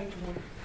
page one.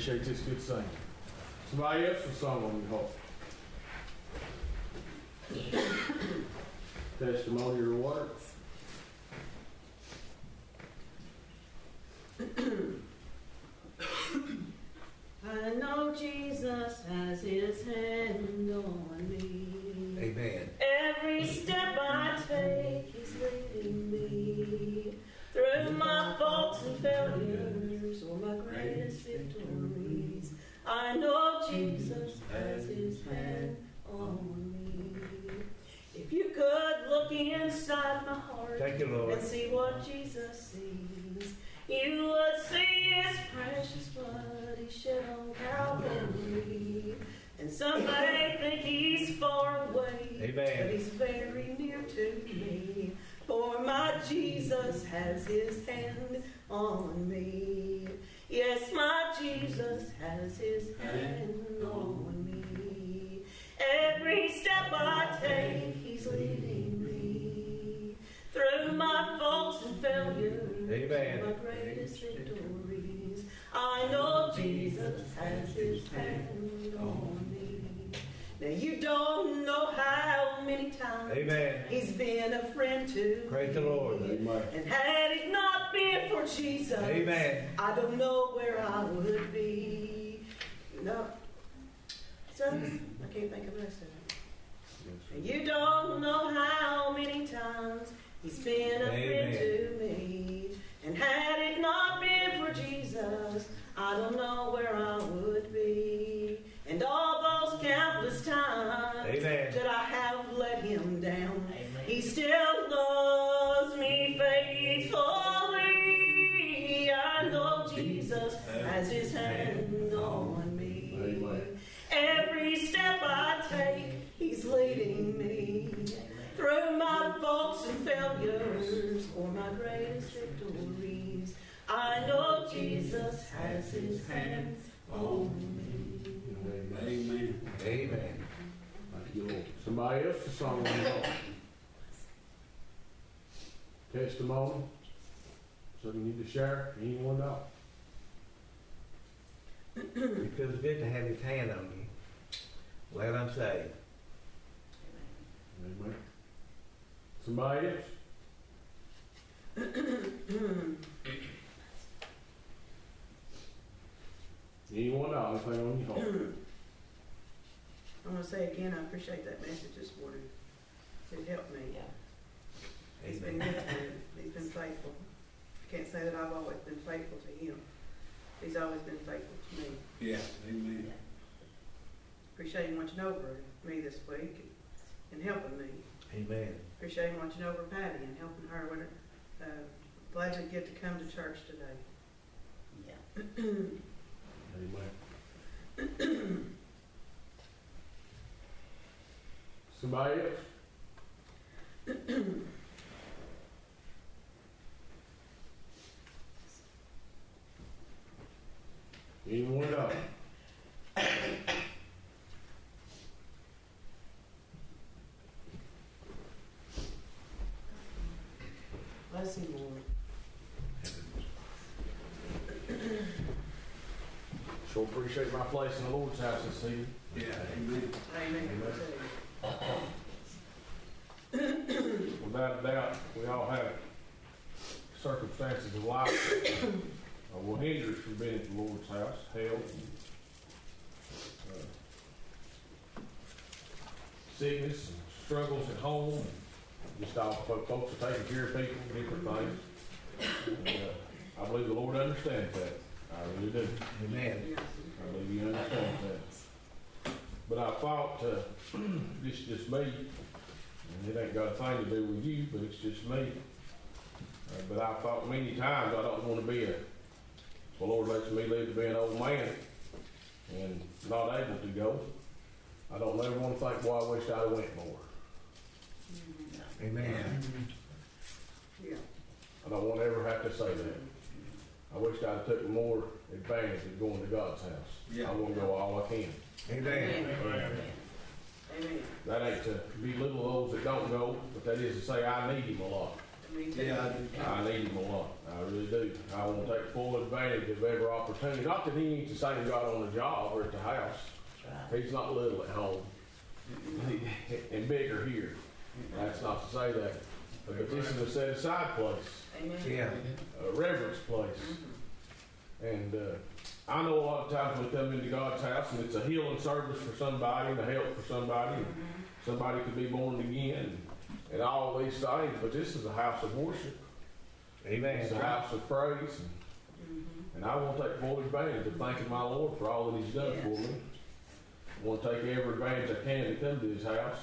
Appreciate this good singing. Somebody else with song on your heart. Testimony And some may think he's far away, Amen. but he's very near to me. For my Jesus has his hand on me. Yes, my Jesus has his hand on me. Every step I take, he's leading me through my faults and failures. Amen. My greatest victories. I know Jesus has his hand on me. Now you don't know how many times Amen. he's been a friend to Praise the me. Lord. Amen. And had it not been for Jesus, Amen. I don't know where I would be. No. So, I mm. can't think of the rest of. And You don't know how many times he's been a friend to me. And had it not been for Jesus, I don't know where I would be. And all those countless times Amen. that I have let him down, he still loves me faithfully. I know Jesus has his hand on me. Every step I take, he's leading me through my faults and failures or my greatest victories. I know Jesus has his hand on me. Amen. Amen. Thank you, Lord. Somebody else with song on your heart. Testimony. Something you need to share. Anyone know? It feels good to have his hand on you. Glad I'm saved. Amen. Somebody else? Anyone know? Anything on your heart? I'm going to say again, I appreciate that message this morning. It helped me. He's been Amen. good to me. He's been faithful. I can't say that I've always been faithful to him. He's always been faithful to me. Yeah, amen. Appreciate him watching over me this week and helping me. Amen. Appreciate him watching over Patty and helping her when, it- uh, glad to get to come to church today. Yeah. Amen. Somebody else? Anyone know? Bless him, Lord. Sure appreciate my place in the Lord's house this evening. Yeah, amen. Amen. Amen. Without a doubt, we all have circumstances of life that will hinder us from being at the Lord's house, health, uh, sickness, and struggles at home, and just all folks are taking care of people, different things. And, uh, I believe the Lord understands that. I really do. Amen. I believe you understand that. But I thought, uh, this is just me, and it ain't got a thing to do with you, but it's just me. Uh, But I thought many times I don't wanna be a, the Lord lets me live to be an old man and not able to go. I don't ever wanna think, boy, I wish I'd went more. Amen. Yeah. I don't wanna ever have to say that. I wish I'd have took more advantage of going to God's house. Yeah. I wanna go all I can. Amen. Amen. That ain't to belittle those that don't go, but that is to say I need him a lot. Me too. Yeah, I do. I need him a lot. I really do. I want to take full advantage of every opportunity. Not that he ain't the same God on the job or at the house. He's not little at home. Mm-hmm. and bigger here. That's not to say that. But this is a set aside place, Amen. Yeah. a reverence place. Mm-hmm. And uh, I know a lot of times we come into God's house and it's a healing service for somebody and a help for somebody. And somebody could be born again and, and all these things. But this is a house of worship. Amen. It's a house of praise. And, and I want to take full advantage of thanking my Lord for all that He's done for me. I want to take every advantage I can to come to His house.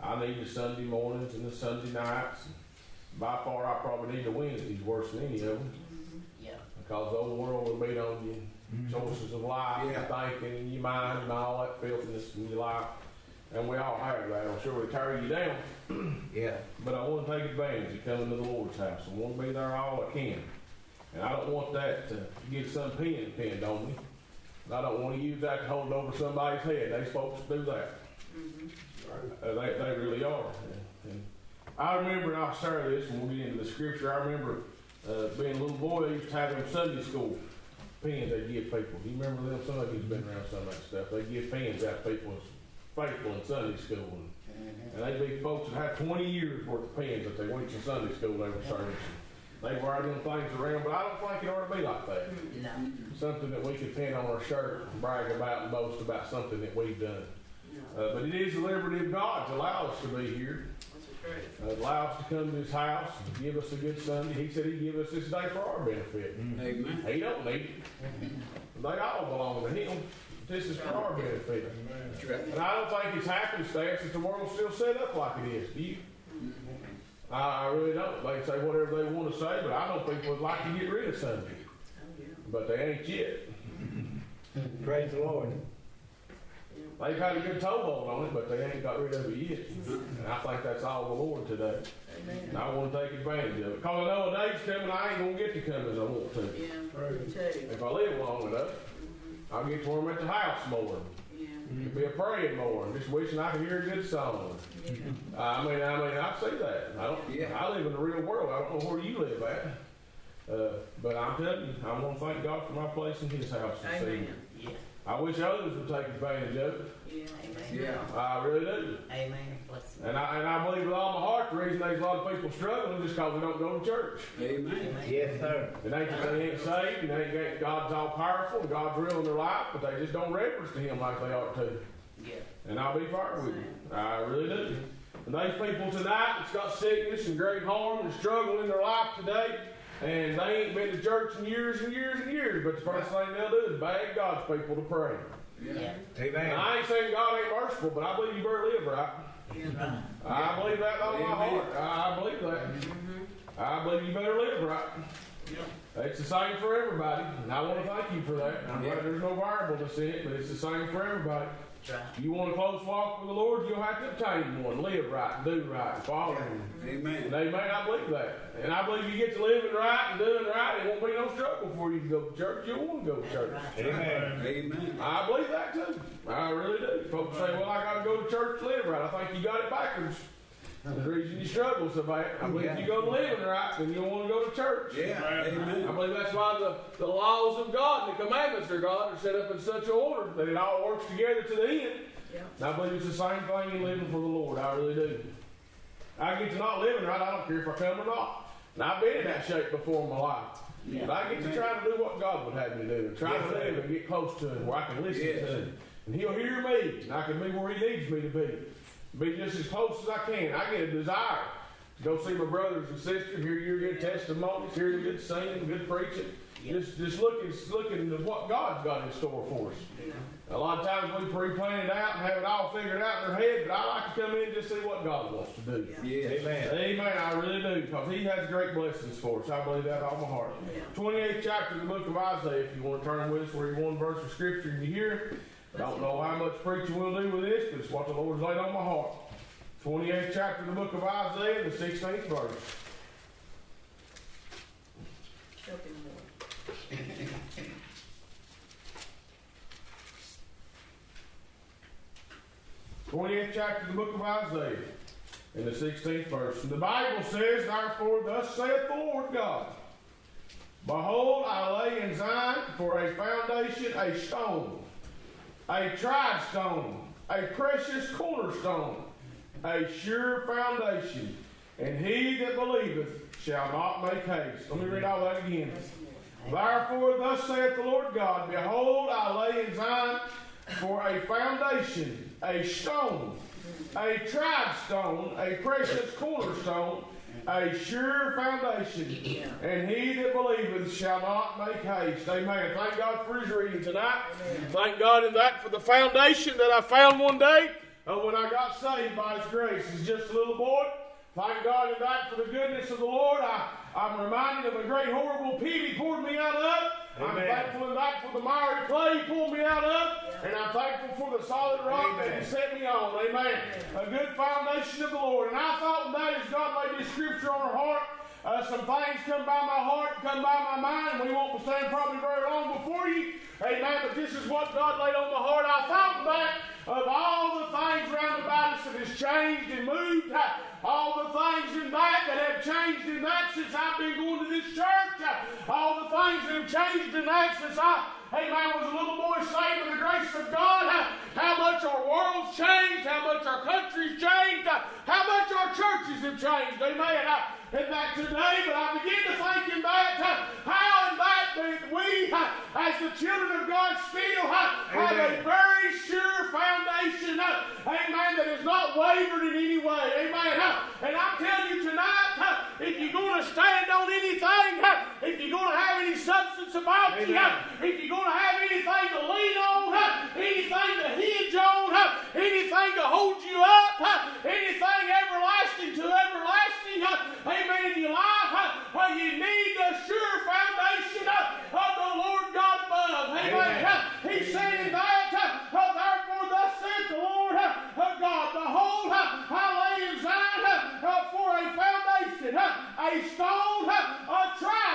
I need the Sunday mornings and the Sunday nights. By far, I probably need the Wednesdays worse than any of them mm-hmm. Yeah. because the old world will beat on you. Mm-hmm. Choices of life, Yeah. and thinking in your mind, and all that filthiness in your life. And we all have that. I'm sure it carry you down. Yeah. But I want to take advantage of coming to the Lord's house. I want to be there all I can. And I don't want that to get some pin pinned on me. And I don't want to use that to hold over somebody's head. They supposed to do that. Uh, they, they really are. And, and I remember, and I'll share this when we get into the scripture, I remember uh, being a little boy, they used to have them Sunday school pins they give people. You remember them? You's been around some of that stuff. They give pins out to people faithful in Sunday school. And, and they'd be folks that had 20 years worth of pens that they went to Sunday school every service. They wear them things around, but I don't think it ought to be like that. No. Something that we could pin on our shirt and brag about and boast about something that we've done. Uh, but it is the liberty of God to allow us to be here, uh, allow us to come to His house and give us a good Sunday. He said He'd give us this day for our benefit. Amen. He don't need it. They all belong to Him. This is for our benefit. And I don't think it's happenstance that the world's still set up like it is. Do you? I, I really don't. They can say whatever they want to say, but I know people would like to get rid of Sunday. Oh, yeah. But they ain't yet. Praise the Lord. They've had a good toehold on it, but they ain't got rid of it yet. And I think that's all the Lord today. And I want to take advantage of it. Because I know a day's coming, I ain't going to get to come as I want to. Yeah, me too. If I live long enough, I'll get to where I'm at the house more. Yeah. and Be a praying more, just wishing I could hear a good song. Yeah. I mean, I mean, I see that. I don't. Yeah. I live in the real world. I don't know where you live at. Uh, but I'm telling you, I want to thank God for my place in His house this Amen. evening. Yeah. I wish others would take advantage of it. Yeah. amen. Yeah. I really do. Amen. Bless him. And I, and I believe with all my heart the reason there's a lot of people struggling is because they don't go to church. Amen. Yes, sir. It ain't that they ain't saved, and they ain't God's all powerful, and God's real in their life, but they just don't reverence to Him like they ought to. Yeah. And I'll be fair with you. I really do. And those people tonight that's got sickness and great harm and struggle in their life today, and they ain't been to church in years and years and years, but the first thing they'll do is beg God's people to pray. Yeah. Yeah. And Amen. I ain't saying God ain't merciful, but I believe you better live right. Right. I believe that with all my heart. I believe that. Mm-hmm. I believe you better live right. It's the same for everybody, and I want to thank you for that. I'm glad there's no variableness in it, but it's the same for everybody. That's right. You want a close walk with the Lord, you'll have to obtain one. Live right, do right, follow Him. Amen. And they may not believe that. And I believe you get to living right and doing right, it won't be no struggle for you to go to church. You'll want to go to church. Right. Amen. Amen. I believe that too. I really do. Folks say, well, I got to go to church to live right. I think you got it backwards. The reason you struggle so bad. I believe if you go to living right, then you'll want to go to church. Yeah. I Amen. believe that's why the, the laws of God and the commandments of God are set up in such order that it all works together to the end. Yeah. And I believe it's the same thing in living for the Lord. I really do. I get to not living right, I don't care if I come or not. And I've been in that shape before in my life. But I get to try to do what God would have me do try Yes, to sir. live and get close to Him where I can listen Yes. to Him. And He'll hear me, and I can be where He needs me to be. Be just as close as I can. I get a desire to go see my brothers and sisters, hear your good testimonies, hear your good singing, good preaching. Just, just looking, looking at what God's got in store for us. Yeah. A lot of times we pre-plan it out and have it all figured out in our head, but I like to come in and just see what God wants to do. Yes. Amen. Amen. I really do, because He has great blessings for us. I believe that with all my heart. Yeah. 28th chapter of the book of Isaiah, if you want to turn with us where you one verse of scripture and you hear. Don't know how much preaching we'll do with this, but it's what the Lord's laid on my heart. 28th chapter of the book of Isaiah, the 16th verse. Twentieth chapter of the book of Isaiah. in the 16th verse. And the Bible says, Therefore, thus saith the Lord God, Behold, I lay in Zion for a foundation a stone, a tried stone, a precious cornerstone, a sure foundation, and he that believeth shall not make haste. Let me read all that again. Therefore, thus saith the Lord God, Behold, I lay in Zion for a foundation, a stone, a tried stone, a precious cornerstone, a sure foundation, and he that believeth shall not make haste. Amen. Thank God for his reading tonight. Thank God in that for the foundation that I found one day uh, when I got saved by his grace. As just a little boy. Thank God in that for the goodness of the Lord. I, I'm reminded of a great horrible pit he poured me out of. I'm Amen. thankful in that for the miry clay he pulled me out of. And I'm thankful for the solid rock that Amen. he set me on. Amen. A good foundation of the Lord. And I thought that as God laid this scripture on our heart, uh, some things come by my heart, come by my mind, we won't stand probably very long before you. Amen. But this is what God laid on my heart. I thought back of all the things round about us that has changed and moved. uh, All the things in that that have changed in that since I've been going to this church. uh, All the things that have changed in that since I, amen, was a little boy saved by the grace of God. How much our world's changed, how much our country's changed, how much our churches have changed. Amen. In that today, but I begin to think in that how in that we, as the children of God, still have a very sure foundation, amen, that is not wavered in any way, amen. and I'm telling you tonight, if you're going to stand on anything, if you're going to have any substance about you, if you're going to have anything to lean on, anything to hinge on, anything to hold you up, anything everlasting to everlasting, amen, in your life, uh, you need the sure foundation uh, of the Lord God above. Amen. Amen. He said in that, uh, uh, therefore thus saith the Lord uh, God, behold, uh, I lay in Zion uh, for a foundation, a stone, a tried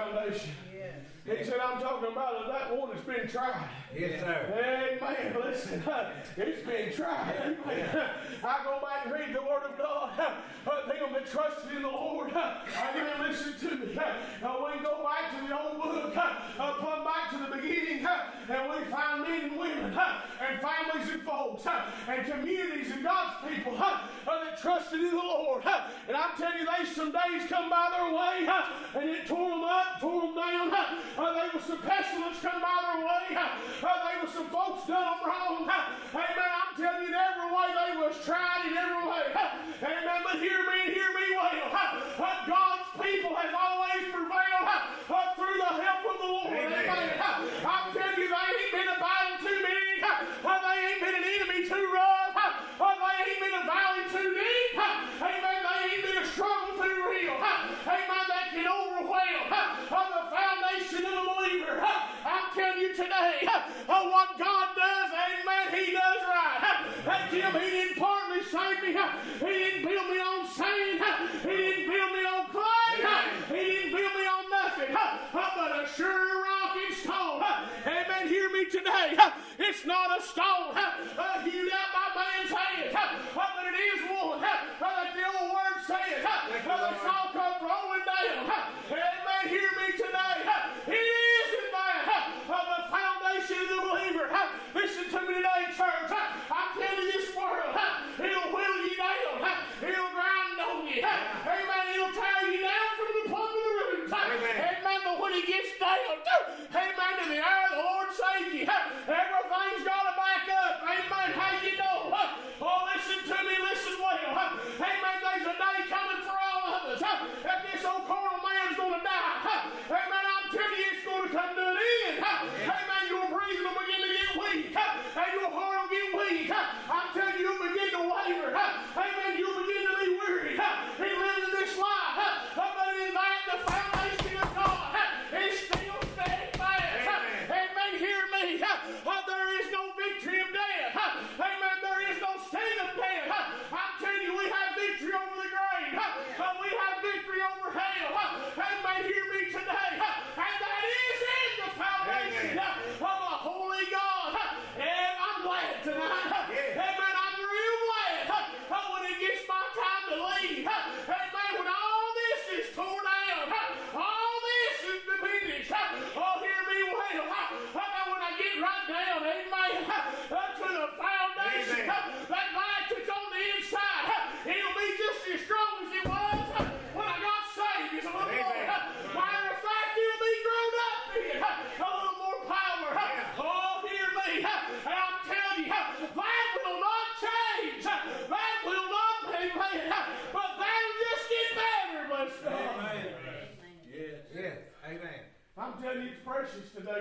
foundation. He said, I'm talking about that one that's been tried. Yes, sir. Amen. Listen, it's been tried. Amen. I go back and read the Word of God. Uh, them that trusted in the Lord. Amen. Listen to me. Uh, we go back to the old book, come back to the beginning, and we find men and women, and families and folks, and communities and God's people that trusted in the Lord. And I tell you, they some days come by their way, and it tore them up, tore them down. Uh, there was some pestilence come by their way. Uh, there was some folks done them wrong. Amen. I'm telling you, in every way they was tried in every way. Amen. But hear me and hear me well. Uh, God's people has always prevailed through the help of the Lord. Amen. I'm telling you, they ain't been a battle too big. Uh, they ain't been an enemy too rough. Uh, they ain't been a valley too deep. Uh, amen. They ain't been a struggle too real. Uh, amen. That can overwhelm the foundation of the believer. I'm telling you today, what God does, amen, He does right. Uh, Jim, He didn't partly save me. He didn't build me on sand. He didn't build me on clay. He didn't build me on nothing. But a sure rock and stone. Amen. Hear me today. It's not a stone uh, hewed out by man's hand. But it is one that the old word says. The saw come rolling down.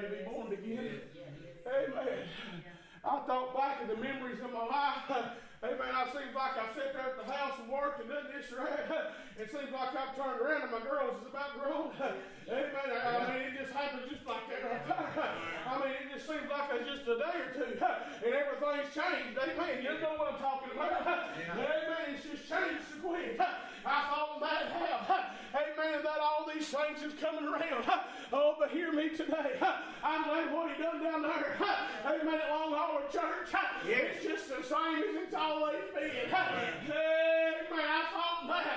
Today to be born again. Amen. I thought back of the memories of my life. Amen. I seems like I sit there at the house and work and done this that. It seems like I've turned around and my girls is about grown. Amen. I mean, it just happens just like that right. I mean, it just seems like it's just a day or two and everything's changed. Amen. You know what I'm talking about. Amen. It's just changed so quick. I thought that how. Amen. That all these things is coming around. Oh, but hear me today. I'm glad what he done down there. Amen. At Long Howard Church. It's just the same as it's always been. Amen. I thought that.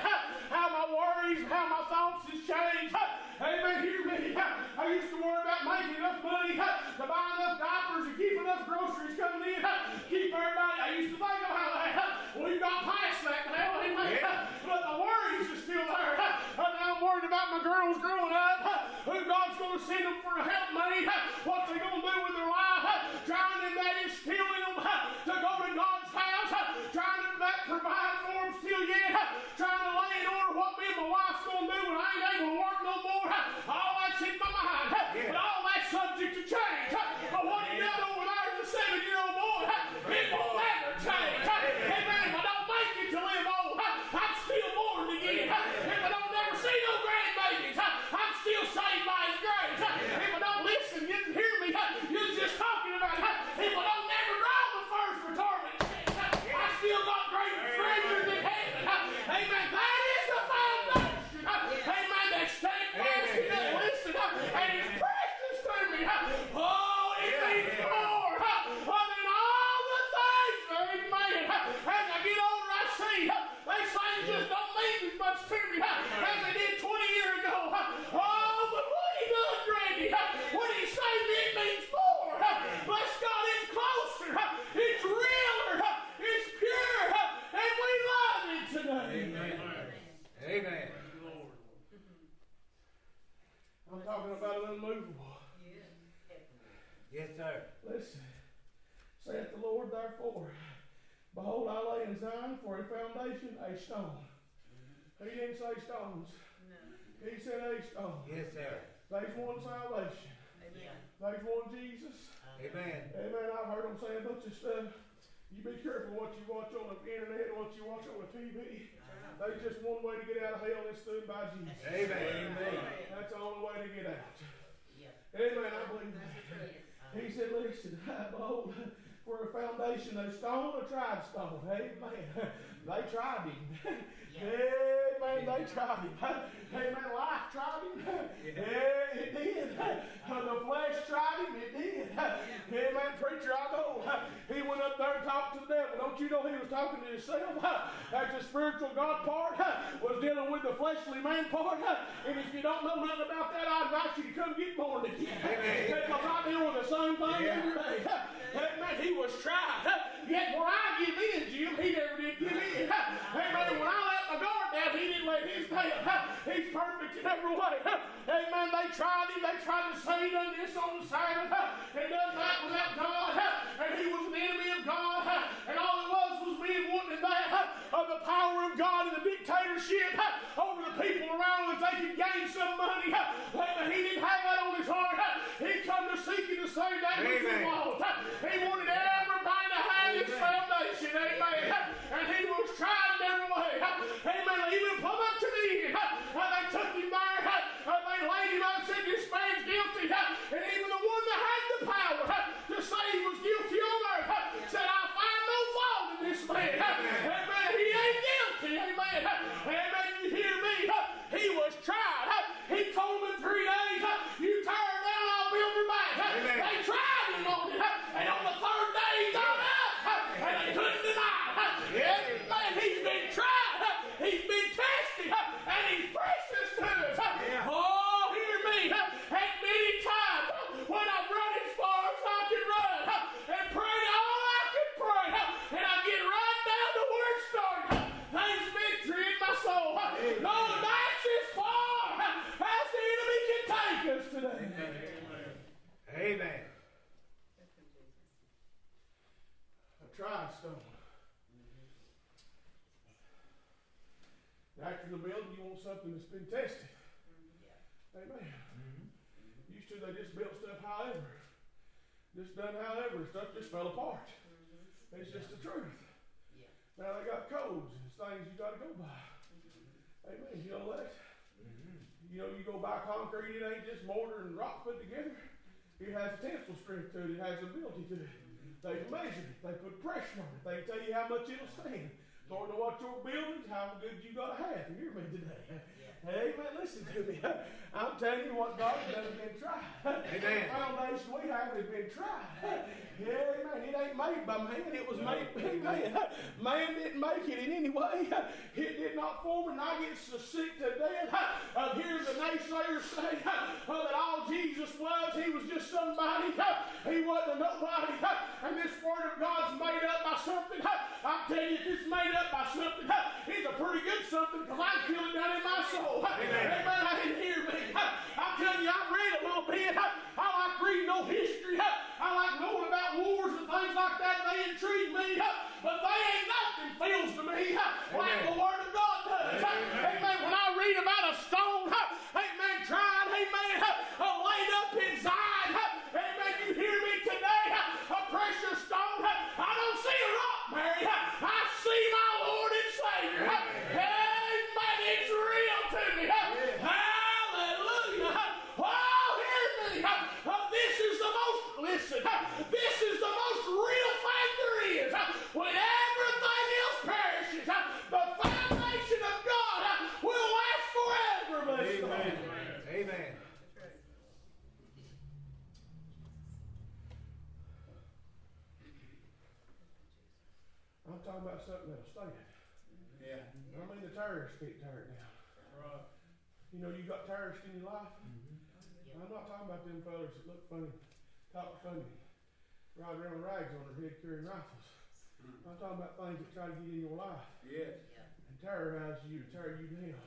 How my worries, how my thoughts has changed. Amen. Hear me. I used to worry about making enough money to buy enough diapers and keep enough groceries coming in. Keep everybody. I used to think about that. We've got past that now. Amen. But the worries are still there. And I'm worried about my girls growing up. Who God's going to send them for help me. What they going to do with their life. Trying to that instill in them to go to God's house. Trying to provide for them still yet. Trying to lay in order what me and my wife's going to do when I ain't able to work no more. All that's in my mind. But all that's subject to change. But what he done over there as a seven-year-old boy, it will never change. Amen. If I don't make it to live old, I'm still born again. If I don't never see no grandbabies, I'm still saved by his grace. If I don't listen, you hear me, you're just talking about it. If I don't never Amen. Amen. I'm talking about an unmovable. Yes, sir. Listen, saith the Lord therefore, Behold, I lay in Zion for a foundation a stone. He didn't say stones. He said a stone. Yes, sir. There's one salvation. There's one Jesus. Amen. Amen. I've heard them say a bunch of stuff. You be careful what you watch on the internet and what you watch on the TV. There's just one way to get out of hell, and it's through by Jesus. Amen. Amen. That's the only way to get out. Amen. I believe that. He said, listen, behold, for a foundation, a stone, a tried stone. Amen. They tried him. Amen. They tried him. Amen. Life tried him. Yeah, it did. The flesh tried him. It did. Amen. Preacher, I know. He went up there and talked to the devil. Don't you know he was talking to himself? That the spiritual God part was dealing with the fleshly man part. And if you don't know nothing about that, I invite you to come get born again. Because I deal with the same thing every day. Amen. He was tried. Yet when I give in, Jim, he never did give in. Amen. When I let my guard down, he didn't let his down. He's perfect in every way. Amen. They tried him. They tried to say he done this on the Sabbath and done that without God. And he was an enemy of God. And all it was was men wanting that of the power of God and the dictatorship over the people around them if they could gain some money. Amen. He didn't have that on his heart. He come to seek and to save that which was lost. He wanted everybody to have his foundation. Amen. And he was trying in every way. Amen. They even put up to. And they took him there. They laid him up and said, This man's guilty. And even the one that had the power to say he was guilty on earth said, I find no fault in this man. Amen. He ain't guilty. Amen. Amen. You hear me? He was tried. He told him in three days, You tear it down, I'll build it back. Amen. They tried him on it. And on the third day, he got up. And they couldn't deny it. Amen. He's been tried. He's been tested. And he's precious to us. Oh, hear me. And many times when I've run as far as I can run and prayed all I can pray, and I get right down to where it started, there's victory in my soul. No, that's as far as the enemy can take us today. Amen. A tried stone. After the building, you want something that's been tested. Amen. Used to, they just built stuff however. Just done however, stuff just fell apart. It's just the truth. Now they got codes and things you gotta go by. Amen. You know that? You know, you go buy concrete, it ain't just mortar and rock put together. It has tensile strength to it, it has ability to. They can measure it, they put pressure on it, they can tell you how much it'll stand. According to what your buildings, how good you gotta have. You hear me today? Amen. Listen to me. I'm telling you what God has done been tried. Amen. The foundation we have has been tried. Yeah, amen. It ain't made by man. It was made by man. Man didn't make it in any way. It did not form, and I get so sick to death of hearing the naysayers say that all Jesus was, he was just somebody. He wasn't nobody. And this word of God's made up by something. I'm telling you, if it's made up by something, it's a pretty good something because I feel it down in my soul. Amen. I didn't hear me. I'm telling you, I read a little bit. I like reading no history. I like knowing about things like that. They intrigue me. But they ain't nothing feels to me like the Word of God does. Amen. When I read about a stone, amen, tried, amen, laid up inside, amen, you hear me today, a precious stone. I don't see a rock, Mary. I see my Lord and Savior. Amen. It's real to me. Hallelujah. Oh, hear me. Uh, This is the most, listen, this is the most real thing there is. When everything else perishes, the foundation of God will last forever. bless God. Amen. Amen. I'm talking about something that'll stand. Yeah. I mean, the terrorists can't tear it down. Right. You know, you got terrorists in your life. Mm-hmm. I'm not talking about them fellas that look funny, talk funny, ride around with rags on their head carrying rifles. Mm-hmm. I'm talking about things that try to get in your life Yes. and terrorize you, tear you down.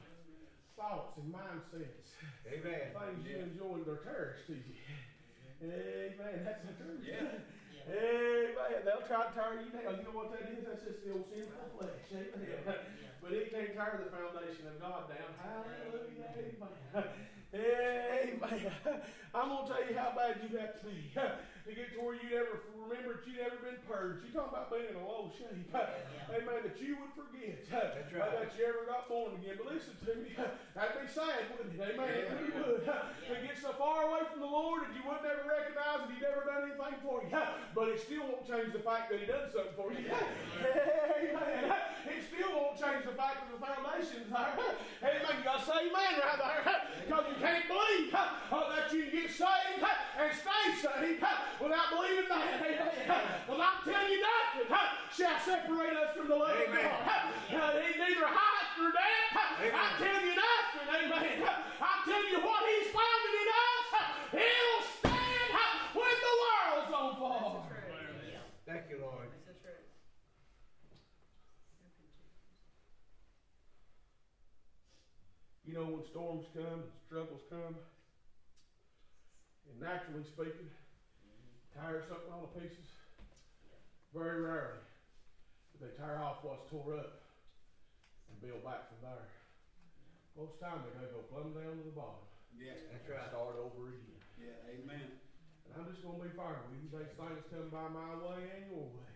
Thoughts and mindsets, Amen. things you enjoy, they're terrorists to you. Mm-hmm. Amen. That's the truth. Yeah. Amen. They'll try to tear you down. You know what that is? That's just the old sinful flesh. Amen. But it can't tear the foundation of God down. Hallelujah. Amen. Amen. I'm going to tell you how bad you have to be to get to where you never remember that you never been purged. You talking about being in a low shape. Amen. That you would forget That's right. that you ever got born again. But listen to me. That'd be sad, wouldn't it? Amen. It really would. To get so far away from the Lord that you would never recognize that He'd never done anything for you. But it still won't change the fact that He done something for you. Amen. It still won't change the fact that the foundation's there. Amen. You got to say amen right there. Because you can't believe uh, that you can get saved uh, and stay saved uh, without believing that. Amen. Well, I'm telling you, nothing uh, shall separate us from the love of God. Uh, neither height nor depth. Amen. I'm telling you nothing. Amen. I'm telling you what He's founded in us. It'll stand when the world's on fire. Thank you, Lord. You know, when storms come, and struggles come, and naturally speaking, tear something all to pieces, very rarely do they tear off what's tore up and build back from there. Most time they're going to go plumb down to the bottom Yeah. That's right. start over again. Yeah. Amen. And I'm just going to be fair with you. These things come by my way and your way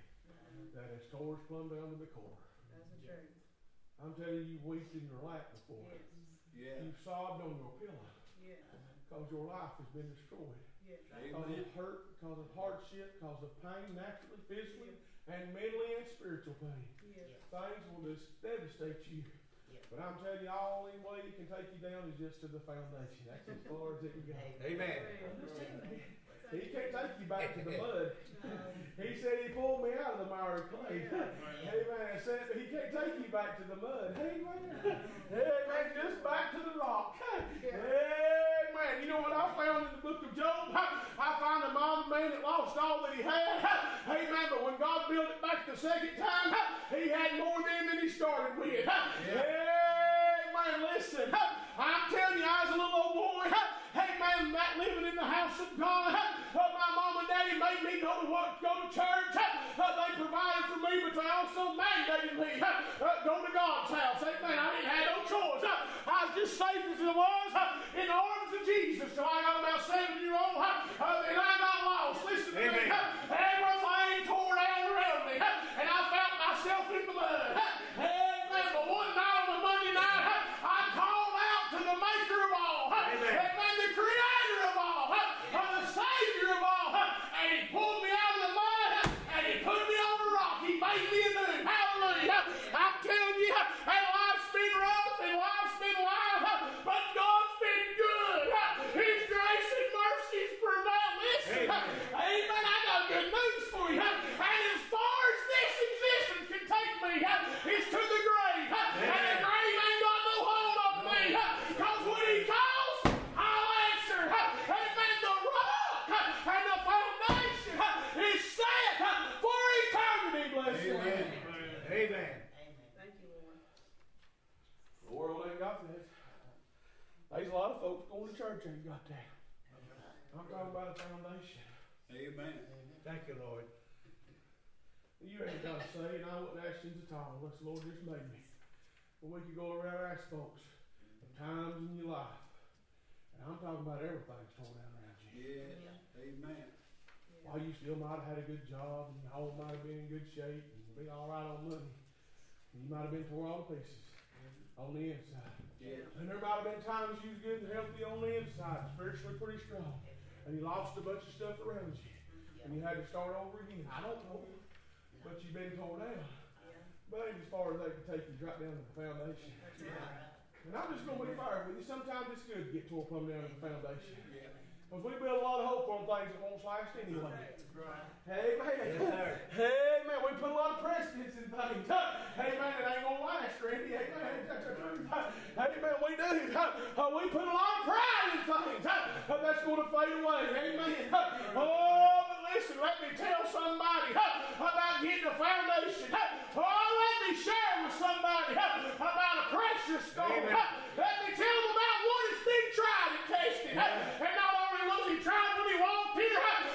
that has tore us plumb down to the core. That's the truth. I'm telling you, you've wept in your lap before. Yeah. You've sobbed on your pillow Yeah. because your life has been destroyed. Because Amen. of hurt, because of hardship, because of pain, naturally, physically, and mentally and spiritual pain. Things will just devastate you. But I'm telling you, all the only way it can take you down is just to the foundation. That's as far as it can go. Amen. I'm just telling you. He can't take you back to the mud. He said he pulled me out of the miry clay. Amen. Said he can't take you back to the mud. Amen. Amen. Just back to the rock. Amen. You know what I found in the book of Job? I found a mountain man that lost all that he had. Amen. But when God built it back the second time, he had more then than he started with. Amen. Man, listen, I'm telling you, I was a little old boy. Amen. That living in the house of God. Uh, my mom and daddy made me go to work, go to church. Uh, they provided for me, but they also mandated me uh, go to God's house. Amen. I didn't have no choice. I was just safe as I was in the arms of Jesus. So I got about seven year old, uh, and I got lost. Listen to me. Amen. Uh, everything tore down around me, uh, and I found myself in the mud. Uh, Amen. But one night on a Monday night, uh, I called out to the Maker of all. uh, Amen. Amen. The Creator of all, uh, uh, the Savior of all, uh, and He pulled me out of the mud, uh, and He put me on the rock. He made me anew. Hallelujah. I'm telling you, uh, and life's been rough, and life's been life, uh, but God's been good. Uh, His grace and mercies prevail. Listen, uh, Amen. I got good news for you. uh, And as far as this existence can take me, uh, it's to the grave. uh, And the grave ain't got no hold on me. Because when He calls, I'll answer. uh, Amen. The rock uh, and the foundation uh, is set uh, for eternity. Bless you. Amen. Amen. Thank you, Lord. The world ain't got that. There's a lot of folks going to church ain't got that. I'm talking about a foundation. Amen. Thank you, Lord. You ain't got to say, and I wouldn't ask you to talk unless the Lord just made me. But we could go around and ask folks of times in your life. And I'm talking about everything's torn down around you. Yeah. Amen. While you still might have had a good job, and your home might have been in good shape, and been all right on money. And you might have been tore all pieces on the inside. Yeah. And there might have been times you was good and healthy on the inside, spiritually pretty strong. And you lost a bunch of stuff around you. And you had to start over again. I don't know. But you've been torn down. But as far as they can take you right down to the foundation. And I'm just going to be fair with you. Sometimes it's good to get tore plumb down to the foundation. Yeah. Because we build a lot of hope on things that won't last anyway. Right. Amen. Yes. Amen. We put a lot of precedence in things. Amen. It ain't gonna last, Randy. Amen. That's the truth. Amen. We do. Uh, We put a lot of pride in things. Uh, That's gonna fade away. Amen. Oh, but listen, let me tell somebody huh, about getting a foundation. Oh, let me share with somebody about a precious stone. Let me tell them about one that's been tried and tested. And not he tried when he walked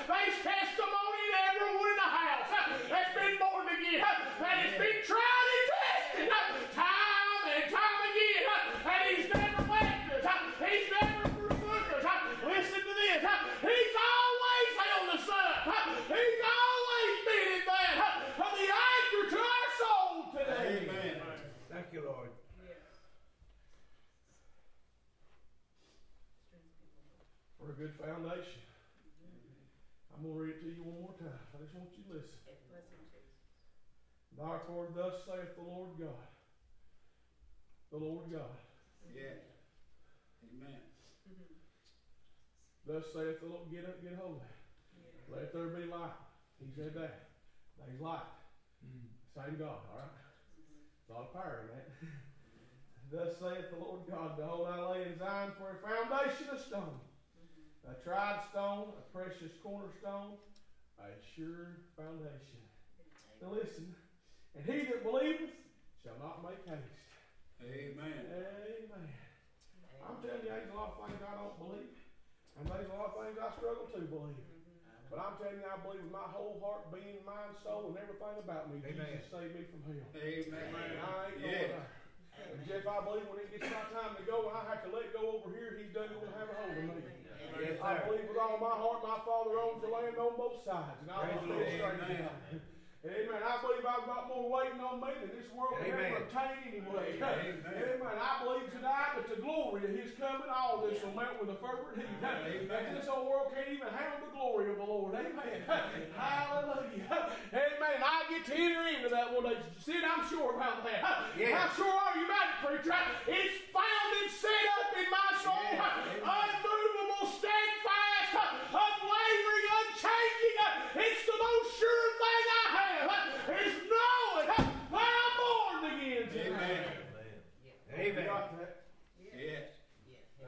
but his testimony to everyone in the house. That's been born again. That has been tried and tested huh, time and time again. Huh, and he's never left us. Huh, he's never forsook us. Huh. Listen to this. Huh, he's always held us up. Huh, he's always been in that. Huh, for the anchor to our soul today. Amen. Thank you, Lord. for a good foundation. I'm going to read it to you one more time. I just want you to listen. Therefore, thus saith the Lord God. The Lord God. Yeah. Amen. Mm-hmm. Thus saith the Lord. Get up, get hold of that. Let there be light. He said that. There's light. Mm-hmm. Same God, all right? A lot of power in that. Thus saith the Lord God, Behold, I lay in Zion for a foundation of stone, a tried stone, a precious cornerstone, a sure foundation. Now listen, and he that believeth shall not make haste. Amen. Amen. I'm telling you, there's a lot of things I don't believe, and there's a lot of things I struggle to believe. But I'm telling you, I believe with my whole heart, being, mind, soul, and everything about me, Amen. Jesus saved me from hell. Amen. And I ain't going Yeah. And Jeff, I believe when it gets my time to go, and I have to let go over here, He's done will have a hold of me. Yes, I believe with all my heart, my Father owns the land on both sides, and I Praise will the be Lord. straight Amen. I believe I've got more waiting on me than this world can ever obtain anyway. Amen. Amen. I believe tonight that the glory of His coming, all this will melt with a fervent heat. Amen. And this old world can't even handle the glory of the Lord. Amen. Hallelujah. Amen. I get to enter into that one day. Sid, I'm sure about that. Yeah. How sure are you about it, preacher? It's found and set up in my soul. Unmovable, steadfast, unwavering, unchanging. It's the most sure thing I have. Is knowing that I'm born again tonight. Amen. You Amen. got that? Yes.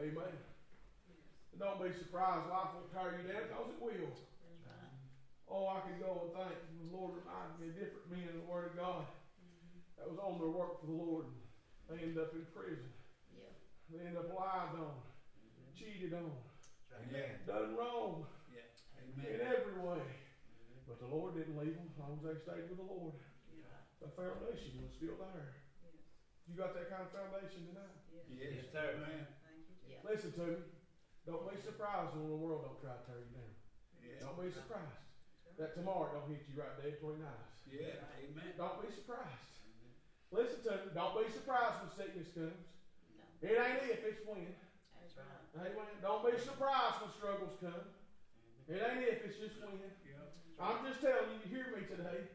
Amen. Don't be surprised life won't tear you down because it will. Oh, I could go and thank the Lord reminded me of different men in the Word of God that was on their work for the Lord. They end up in prison. They end up lied on, cheated on, Amen. done wrong Yeah. In every way. But the Lord didn't leave them as long as they stayed with the Lord. The foundation was still there. You got that kind of foundation tonight? Yes, sir. Amen. Listen to me. Don't be surprised when the world don't try to tear you down. Yeah. Don't be surprised that tomorrow don't hit you right dead between the eyes. Yeah. Amen. Don't be surprised. Listen to me. Don't be surprised when sickness comes. It ain't if, it's when. Amen. Don't be surprised when struggles come. It ain't if, it's just when. Yeah. I'm just telling you, you hear me today.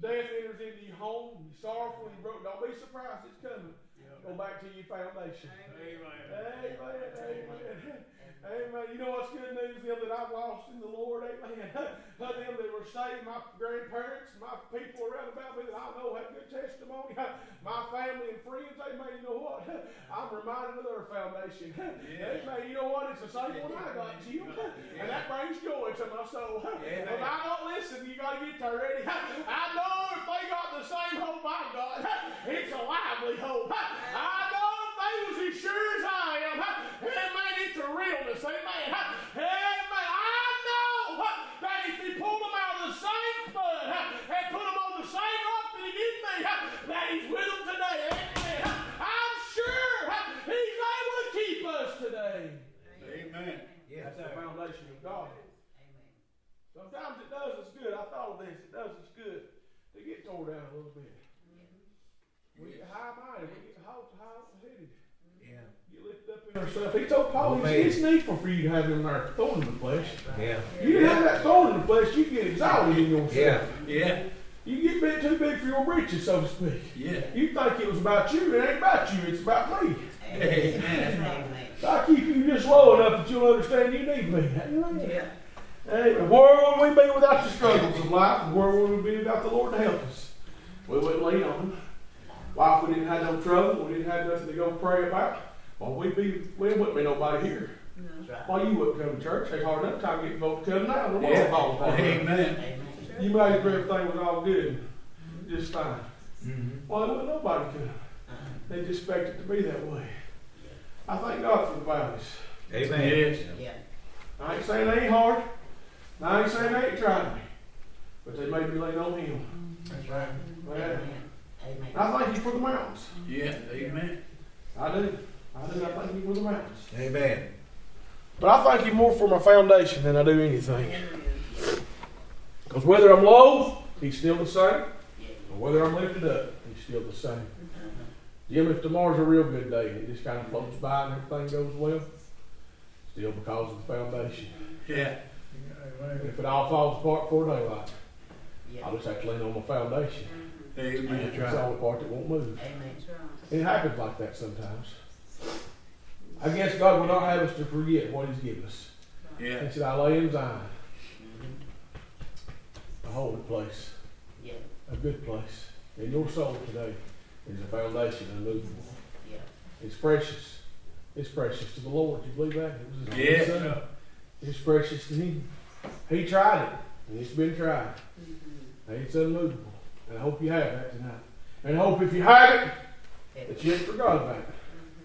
Death enters into your home, you're sorrowful, you're broke. Don't be surprised it's coming. Go back to your foundation. Amen. Amen. Amen. Amen. You know what's good news? Them that I've lost in the Lord. Amen. them that were saved, my grandparents, my people around about me that I know have good testimony. My family and friends. Amen. You know what? I'm reminded of their foundation. Yeah. Amen. You know what? It's the same one I got, Jim. And that brings joy to my soul. Amen. If I don't listen, you got to get there ready. I know if they got the same hope I got, lively hope. I know if they was as sure as I am, amen, it's a realness, amen. Amen. I know that if he pulled them out of the same mud and put them on the same rock that he did me, that he's with them today, amen. I'm sure he's able to keep us today. Amen. Yes, That's the foundation of God. Amen. Sometimes it does us good. I thought of this. It does us good to get tore down a little bit. We get high minded. We get high headed. Yeah. Get lifted up in ourselves. He told Paul, Oh, he it's needful for you to have him there thorn in the flesh. Yeah. You didn't have that thorn in the flesh, you get exalted in yourself. Yeah. Yeah. You get bit too big for your britches, so to speak. Yeah. You think it was about you. It ain't about you. It's about me. Amen. So I keep you just low enough that you'll understand you need me. Amen. Yeah. Hey, where would we be without the struggles of life? Where would we be without the Lord to help us? We wouldn't lean on Him. Why, if we didn't have no trouble, we didn't have nothing to go pray about, well, we'd be, we wouldn't be nobody here. Right. Well, you wouldn't come to church. It's hard enough time to get folks to come now. The world Yeah. falls apart. Amen. You made sure everything was all good, just fine. Mhm. Well, there wasn't nobody could. They just expect it to be that way. I thank God for the valleys. Amen. Yes. I ain't saying they ain't hard. I ain't saying they ain't trying me. But they made me lean on Him. That's right. Man, I thank you for the mountains. Yeah, amen. I do. I do. I thank you for the mountains. Amen. But I thank you more for my foundation than I do anything. Because whether I'm low, He's still the same. Or whether I'm lifted up, He's still the same. Jim, if tomorrow's a real good day it just kind of floats by and everything goes well, still because of the foundation. Yeah. And if it all falls apart before daylight, I'll just have to lean on my foundation. Amen. That's the only part that won't move. And it happens like that sometimes. I guess God will not have us to forget what He's given us. Yeah. He said, I lay in Zion, a holy place, a good place. In your soul today is a foundation unmovable. Yeah. It's precious. It's precious to the Lord. Do you believe that? It was His Yeah. Son. It's precious to Him. He tried it, and it's been tried. Mm-hmm. And it's unmovable. And I hope you have that tonight. And I hope if you have it, that you ain't forgot about it.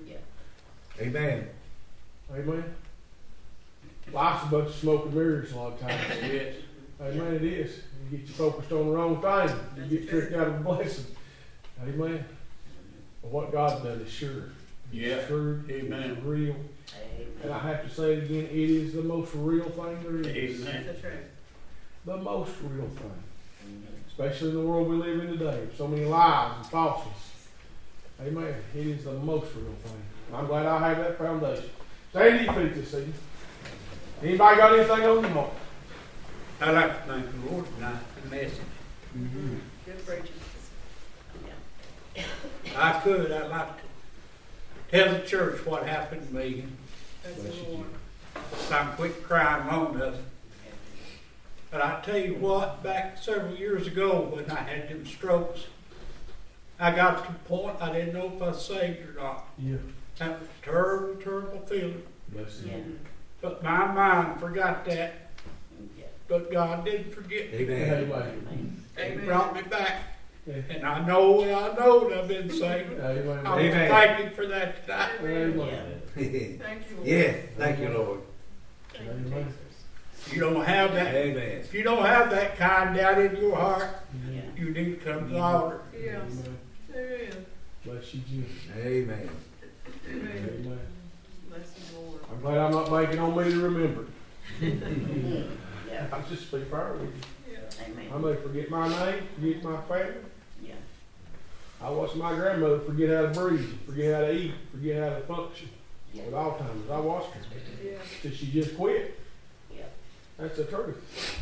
Yeah. Amen. Amen. Life's a bunch of smoke and mirrors a lot of times. Yes. Amen. It is. You get you focused on the wrong thing. You get tricked out of a blessing. Amen. But what God's done is sure. Yeah. It's true. Amen. It's real. And I have to say it again, it is the most real thing there is. Amen. The most real thing. Especially in the world we live in today. So many lies and falseness. Amen. It is the most real thing. I'm glad I have that foundation. Stand to your feet this evening. Anybody got anything on your heart? I like to thank the Lord tonight for the message. Good preaching. I could, I'd like to tell the church what happened to me. That's Bless the you, Lord. So quit crying among us. But I tell you what, back several years ago when I had them strokes, I got to the point I didn't know if I was saved or not. Yeah. That was a terrible, terrible feeling. Bless you. But my mind forgot that. But God didn't forget. Amen. Amen. He brought me back. Yeah. And I know, I know that I've been saved. Amen. I Amen. was thanking for that tonight. Amen. Thank you, Lord. yes. Thank you, Lord. Thank you, Amen. Jesus. You don't have that. Amen. If you don't have that kind down in your heart, you need to come to the altar. Yes, Amen. amen. Bless you, Jesus. Amen. Amen. Amen. Bless you, Lord. I'm glad I'm not making on me to remember. yeah. I'll just be fair with you. Yeah. I may forget my name, forget my family. Yeah. I watched my grandmother forget how to breathe, forget how to eat, forget how to function At all times, I watched her Yeah. till she just quit. That's the truth.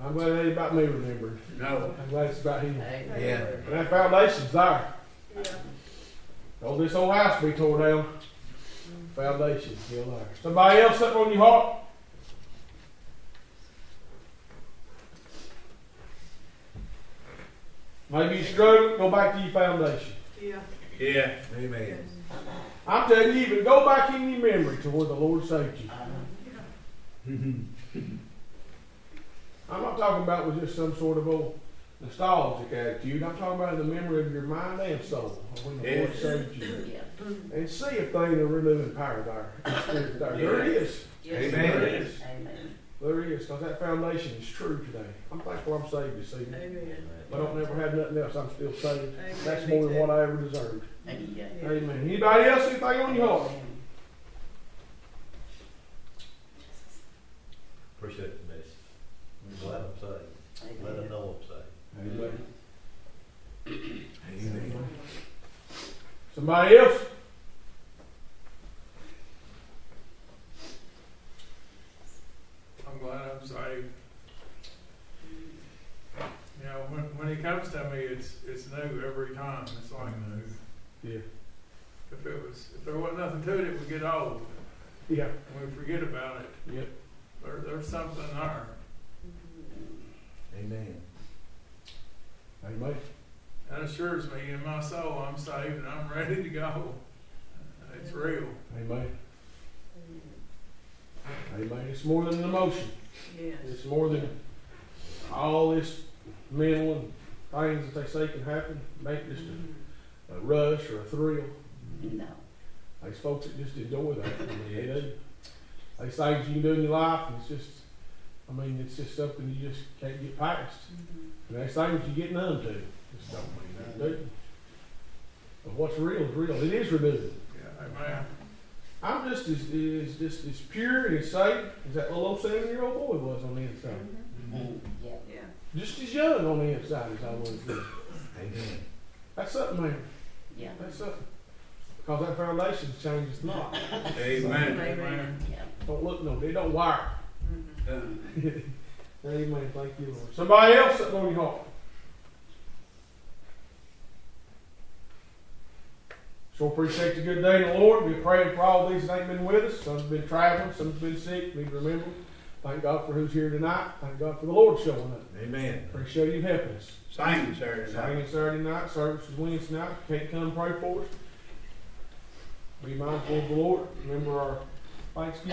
I'm glad it ain't about me remembering. No. I'm glad it's about him. Yeah. And that foundation's there. Yeah. Don't this whole house be tore down. Foundation's still there. Somebody else something on your heart? Maybe you struggle, go back to your foundation. Yeah. Yeah. Amen. I'm telling you, even go back in your memory to where the Lord saved you. Uh-huh. I'm not talking about with just some sort of old nostalgic attitude. I'm talking about in the memory of your mind and soul when the Lord saved you. And see if things are renewing power there. in spirit there. There it is. Amen. There it is. There it is. Because that foundation is true today. I'm thankful I'm saved this evening. Amen. If I don't ever have nothing else, I'm still saved. Amen. That's more than what I ever deserved. Yeah. Amen. Anybody else anything on your heart? Appreciate the message. I'm glad I'm saved. Let them know I'm saved. Amen. Amen. Somebody else? I'm glad I'm saved. You know, when, when he comes to me, it's, it's new every time. It's like new. Yeah. If it was, if there wasn't nothing to it, it would get old. Yeah. And we forget about it. Yep. There, there's something there. Amen. Amen. That assures me in my soul I'm saved and I'm ready to go. Uh, it's real. Amen. Amen. It's more than an emotion. Yes. It's more than all this mental and things that they say can happen. Make just a, a mm-hmm. rush or a thrill. No. There's folks that just enjoy that. I mean, they do. They things you can do in your life, and it's just, I mean, it's just something you just can't get past. Mm-hmm. And there's things you get numb to. Just don't mean that, do you? But what's real is real. It is renewed. Yeah, amen. I'm just as, is just as pure and as safe as that little old seven year old boy was on the inside. Mm-hmm. Mm-hmm. Yeah. Just as young on the inside as I was. Amen. That's something, man. Yeah. That's something. Because that foundation changes not. Amen. Amen. Don't look no, they don't wire. Amen. Thank you, Lord. Somebody else something on your heart. Sure appreciate the good day in the Lord. We're praying for all these that ain't been with us. Some's been traveling, some's been sick. Need to remember. Thank God for who's here tonight. Thank God for the Lord showing up. Amen. Appreciate you helping us. Same Saturday night. Saturday Saturday night, service is Wednesday night. Can't come pray for us. Be mindful of the Lord. Remember our Thanksgiving.